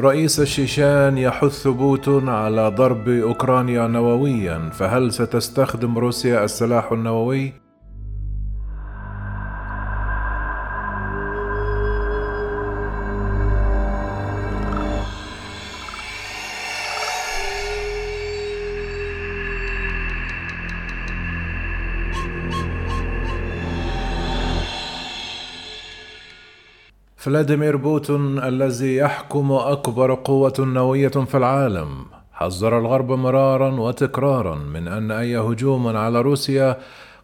رئيس الشيشان يحث بوتون على ضرب أوكرانيا نوويا فهل ستستخدم روسيا السلاح النووي؟ فلاديمير بوتين الذي يحكم أكبر قوة نوويه في العالم حذر الغرب مرارا وتكرارا من أن أي هجوم على روسيا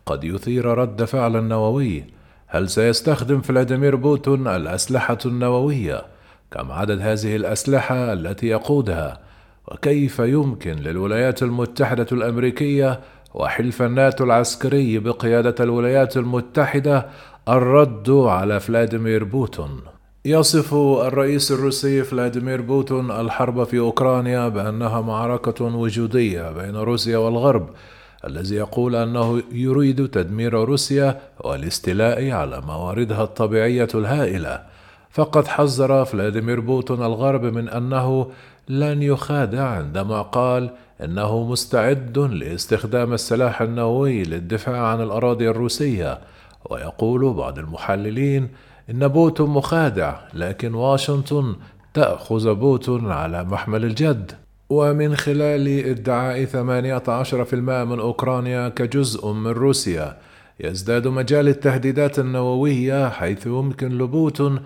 قد يثير رد فعلا نووي. هل سيستخدم فلاديمير بوتين الأسلحة النووية كم عدد هذه الأسلحة التي يقودها؟ وكيف يمكن للولايات المتحدة الأمريكية وحلف الناتو العسكري بقيادة الولايات المتحدة الرد على فلاديمير بوتين؟ يصف الرئيس الروسي فلاديمير بوتين الحرب في أوكرانيا بأنها معركة وجودية بين روسيا والغرب الذي يقول أنه يريد تدمير روسيا والاستيلاء على مواردها الطبيعية الهائلة. فقد حذر فلاديمير بوتين الغرب من أنه لن يخادع عندما قال إنه مستعد لاستخدام السلاح النووي للدفاع عن الأراضي الروسية. ويقول بعض المحللين إن بوتين مخادع لكن واشنطن تأخذ بوتين على محمل الجد. ومن خلال ادعاء 18% من أوكرانيا كجزء من روسيا يزداد مجال التهديدات النووية حيث يمكن لبوتين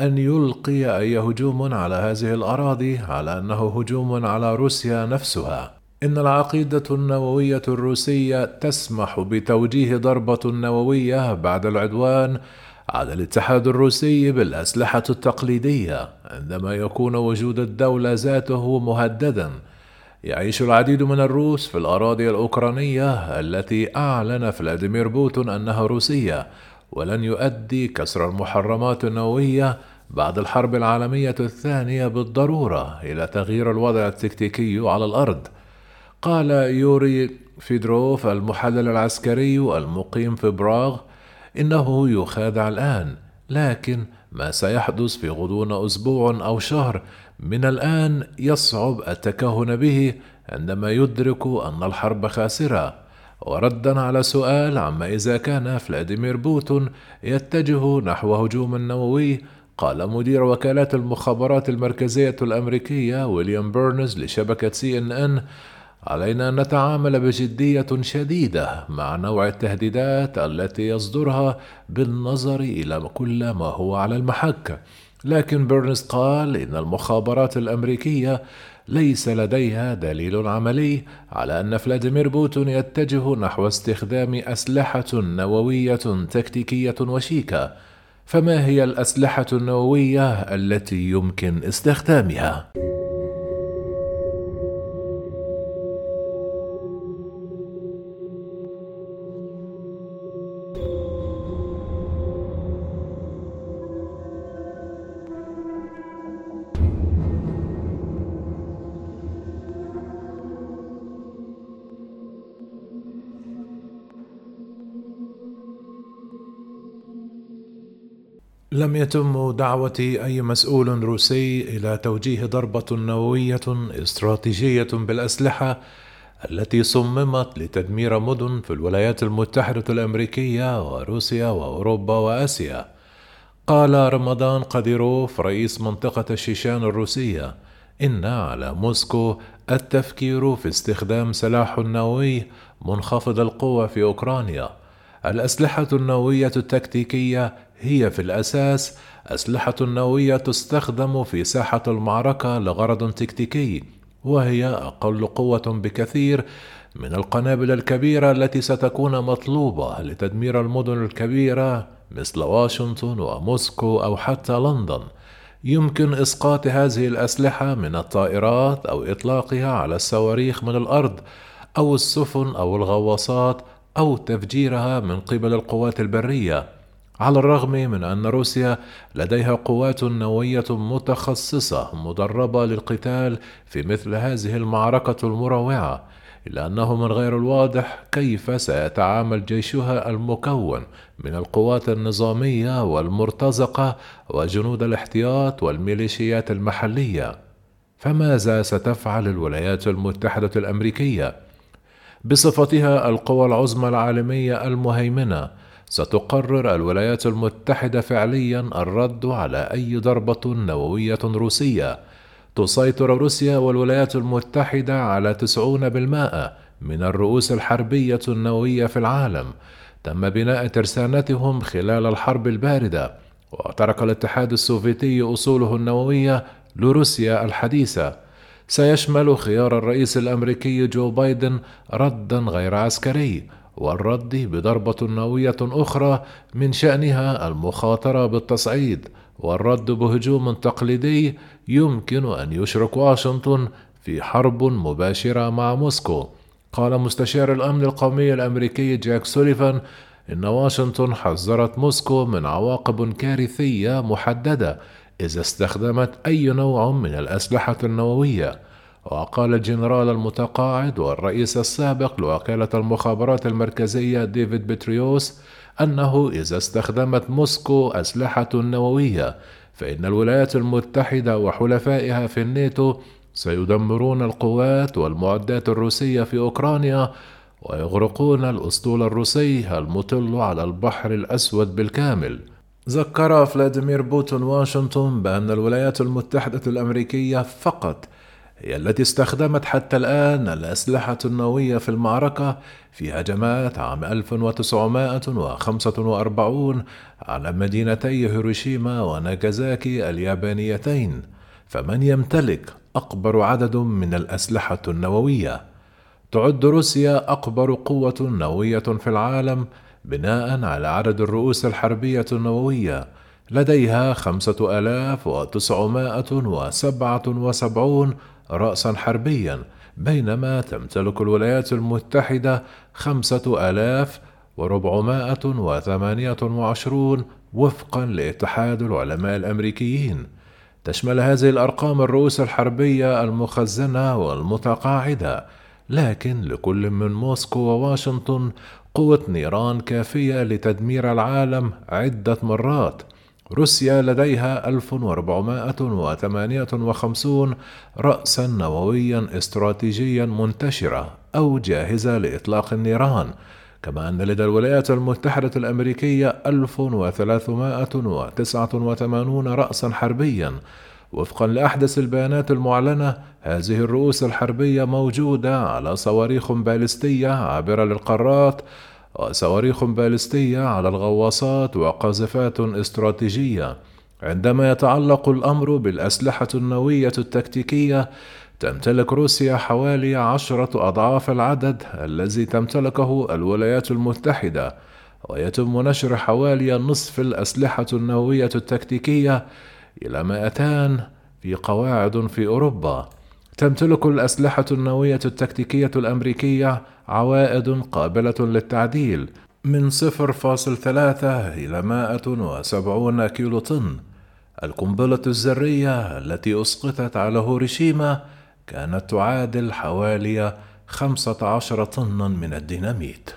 أن يلقي أي هجوم على هذه الأراضي على أنه هجوم على روسيا نفسها. إن العقيدة النووية الروسية تسمح بتوجيه ضربة نووية بعد العدوان على الاتحاد الروسي بالأسلحة التقليدية عندما يكون وجود الدولة ذاته مهددا. يعيش العديد من الروس في الأراضي الأوكرانية التي أعلن فلاديمير بوتين أنها روسية ولن يؤدي كسر المحرمات النووية بعد الحرب العالمية الثانية بالضرورة إلى تغيير الوضع التكتيكي على الأرض. قال يوري فيدروف المحلل العسكري المقيم في براغ إنه يخادع الآن لكن ما سيحدث في غضون أسبوع أو شهر من الآن يصعب التكهن به عندما يدرك أن الحرب خاسرة. وردا على سؤال عما إذا كان فلاديمير بوتين يتجه نحو هجوم نووي قال مدير وكالات المخابرات المركزية الأمريكية ويليام بيرنز لشبكة سي إن إن علينا أن نتعامل بجدية شديدة مع نوع التهديدات التي يصدرها بالنظر إلى كل ما هو على المحك. لكن بيرنز قال إن المخابرات الأمريكية ليس لديها دليل عملي على أن فلاديمير بوتين يتجه نحو استخدام أسلحة نووية تكتيكية وشيكة. فما هي الأسلحة النووية التي يمكن استخدامها؟ لم يتم دعوة أي مسؤول روسي إلى توجيه ضربة نووية استراتيجية بالأسلحة التي صممت لتدمير مدن في الولايات المتحدة الأمريكية وروسيا وأوروبا وآسيا. قال رمضان قديروف رئيس منطقة الشيشان الروسية: إن على موسكو التفكير في استخدام سلاح نووي منخفض القوة في أوكرانيا. الأسلحة النووية التكتيكية هي في الأساس أسلحة نووية تستخدم في ساحة المعركة لغرض تكتيكي وهي أقل قوة بكثير من القنابل الكبيرة التي ستكون مطلوبة لتدمير المدن الكبيرة مثل واشنطن وموسكو أو حتى لندن. يمكن إسقاط هذه الأسلحة من الطائرات أو إطلاقها على الصواريخ من الأرض أو السفن أو الغواصات أو تفجيرها من قبل القوات البرية على الرغم من أن روسيا لديها قوات نووية متخصصة مدربة للقتال في مثل هذه المعركة المروعة إلا أنه من غير الواضح كيف سيتعامل جيشها المكون من القوات النظامية والمرتزقة وجنود الاحتياط والميليشيات المحلية فماذا ستفعل الولايات المتحدة الأمريكية؟ بصفتها القوى العظمى العالمية المهيمنة ستقرر الولايات المتحدة فعليا الرد على أي ضربة نووية روسية. تسيطر روسيا والولايات المتحدة على 90% من الرؤوس الحربية النووية في العالم. تم بناء ترسانتهم خلال الحرب الباردة وترك الاتحاد السوفيتي أصوله النووية لروسيا الحديثة. سيشمل خيار الرئيس الأمريكي جو بايدن ردا غير عسكري والرد بضربة نووية أخرى من شأنها المخاطرة بالتصعيد والرد بهجوم تقليدي يمكن أن يشرك واشنطن في حرب مباشرة مع موسكو. قال مستشار الأمن القومي الأمريكي جاك سوليفان إن واشنطن حذرت موسكو من عواقب كارثية محددة إذا استخدمت أي نوع من الأسلحة النووية وقال الجنرال المتقاعد والرئيس السابق لوكالة المخابرات المركزية ديفيد بتريوس أنه إذا استخدمت موسكو أسلحة نووية فإن الولايات المتحدة وحلفائها في الناتو سيدمرون القوات والمعدات الروسية في أوكرانيا ويغرقون الأسطول الروسي المطل على البحر الأسود بالكامل. ذكر فلاديمير بوتون واشنطن بأن الولايات المتحدة الأمريكية فقط هي التي استخدمت حتى الآن الأسلحة النووية في المعركة في هجمات عام 1945 على مدينتي هيروشيما وناجازاكي اليابانيتين فمن يمتلك أكبر عدد من الأسلحة النووية. تعد روسيا أكبر قوة نووية في العالم بناء على عدد الرؤوس الحربية النووية لديها خمسة آلاف وتسعمائة وسبعة وسبعون رأسا حربيا بينما تمتلك الولايات المتحدة خمسة آلاف وربعمائة وثمانية وعشرون وفقا لاتحاد العلماء الأمريكيين. تشمل هذه الأرقام الرؤوس الحربية المخزنة والمتقاعدة لكن لكل من موسكو وواشنطن قوة نيران كافية لتدمير العالم عدة مرات. روسيا لديها 1458 رأسا نوويا استراتيجيا منتشرة أو جاهزة لإطلاق النيران. كما أن لدى الولايات المتحدة الأمريكية 1389 رأسا حربيا. وفقا لأحدث البيانات المعلنة هذه الرؤوس الحربية موجودة على صواريخ باليستية عابرة للقارات وصواريخ باليستية على الغواصات وقاذفات استراتيجية. عندما يتعلق الأمر بالأسلحة النووية التكتيكية تمتلك روسيا حوالي عشرة أضعاف العدد الذي تمتلكه الولايات المتحدة ويتم نشر حوالي نصف الأسلحة النووية التكتيكية إلى 200 في قواعد في أوروبا. تمتلك الأسلحة النووية التكتيكية الأمريكية عوائد قابلة للتعديل من 0.3 إلى 170 كيلو طن. القنبلة الذرية التي أسقطت على هوريشيما كانت تعادل حوالي 15 طنا من الديناميت.